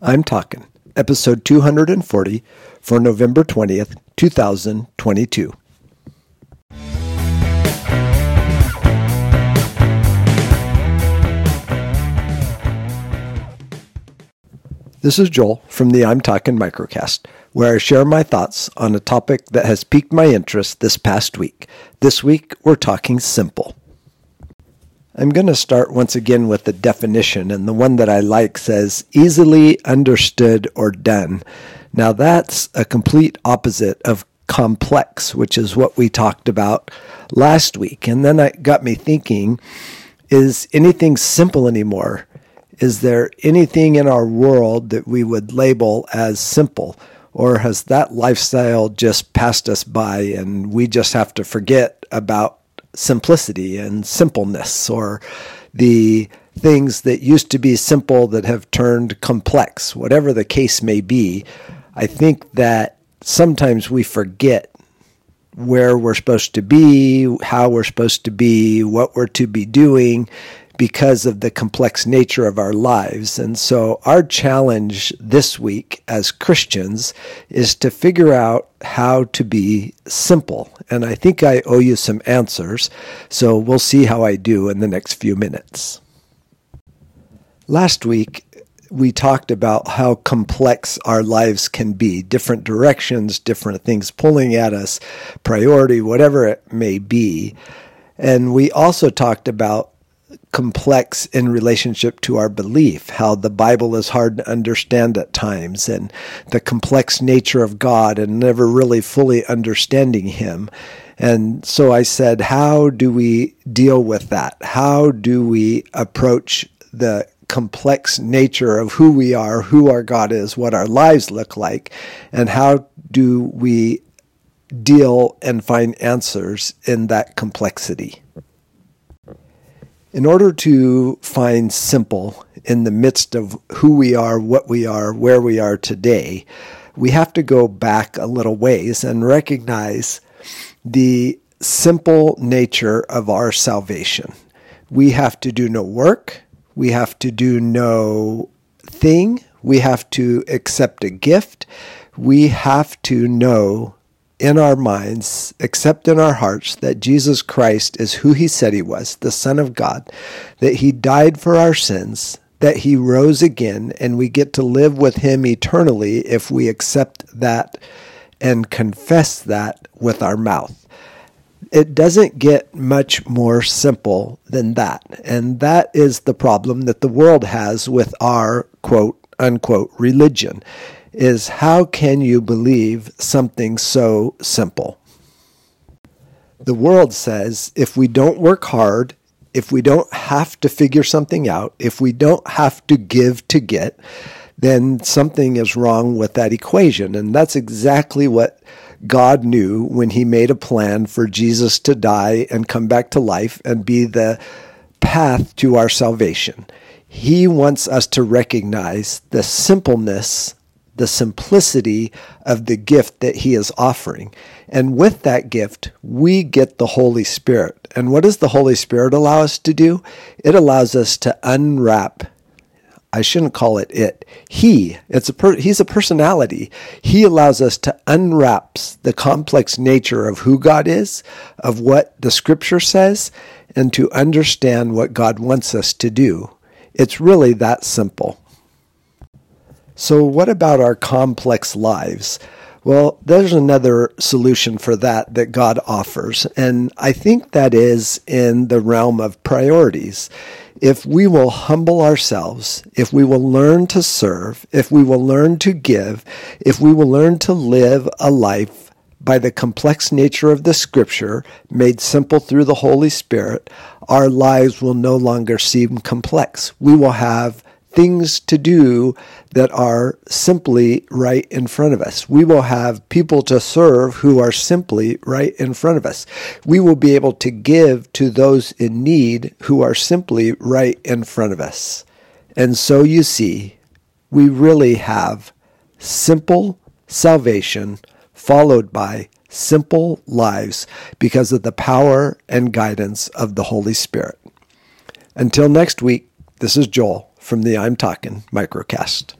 I'm Talking, episode 240 for November 20th, 2022. This is Joel from the I'm Talking Microcast, where I share my thoughts on a topic that has piqued my interest this past week. This week, we're talking simple. I'm going to start once again with the definition, and the one that I like says easily understood or done. Now, that's a complete opposite of complex, which is what we talked about last week. And then it got me thinking is anything simple anymore? Is there anything in our world that we would label as simple? Or has that lifestyle just passed us by and we just have to forget about simplicity and simpleness or the things that used to be simple that have turned complex, whatever the case may be? I think that sometimes we forget where we're supposed to be, how we're supposed to be, what we're to be doing because of the complex nature of our lives. And so, our challenge this week as Christians is to figure out how to be simple. And I think I owe you some answers. So, we'll see how I do in the next few minutes. Last week, we talked about how complex our lives can be different directions, different things pulling at us, priority, whatever it may be. And we also talked about complex in relationship to our belief, how the Bible is hard to understand at times, and the complex nature of God, and never really fully understanding Him. And so I said, how do we deal with that? How do we approach the complex nature of who we are, who our God is, what our lives look like, and how do we deal and find answers in that complexity? In order to find simple in the midst of who we are, what we are, where we are today, we have to go back a little ways and recognize the simple nature of our salvation. We have to do no work. We have to do no thing. We have to accept a gift. We have to know in our minds, accept in our hearts that Jesus Christ is who he said he was, the Son of God, that he died for our sins, that he rose again, and we get to live with him eternally if we accept that and confess that with our mouth. It doesn't get much more simple than that. And that is the problem that the world has with our quote unquote religion is how can you believe something so simple? The world says if we don't work hard, if we don't have to figure something out, if we don't have to give to get, then something is wrong with that equation. And that's exactly what God knew when he made a plan for Jesus to die and come back to life and be the path to our salvation. He wants us to recognize the simpleness the simplicity of the gift that he is offering. And with that gift, we get the Holy Spirit. And what does the Holy Spirit allow us to do? It allows us to unwrap. I shouldn't call it it. He, it's a per, he's a personality. He allows us to unwrap the complex nature of who God is, of what the scripture says, and to understand what God wants us to do. It's really that simple. So, what about our complex lives? Well, there's another solution for that that God offers, and I think that is in the realm of priorities. If we will humble ourselves, if we will learn to serve, if we will learn to give, if we will learn to live a life by the complex nature of the scripture made simple through the Holy Spirit, our lives will no longer seem complex. We will have things to do that are simply right in front of us. We will have people to serve who are simply right in front of us. We will be able to give to those in need who are simply right in front of us. And so you see, we really have simple salvation followed by simple lives because of the power and guidance of the Holy Spirit. Until next week, this is Joel from the I'm Talking Microcast.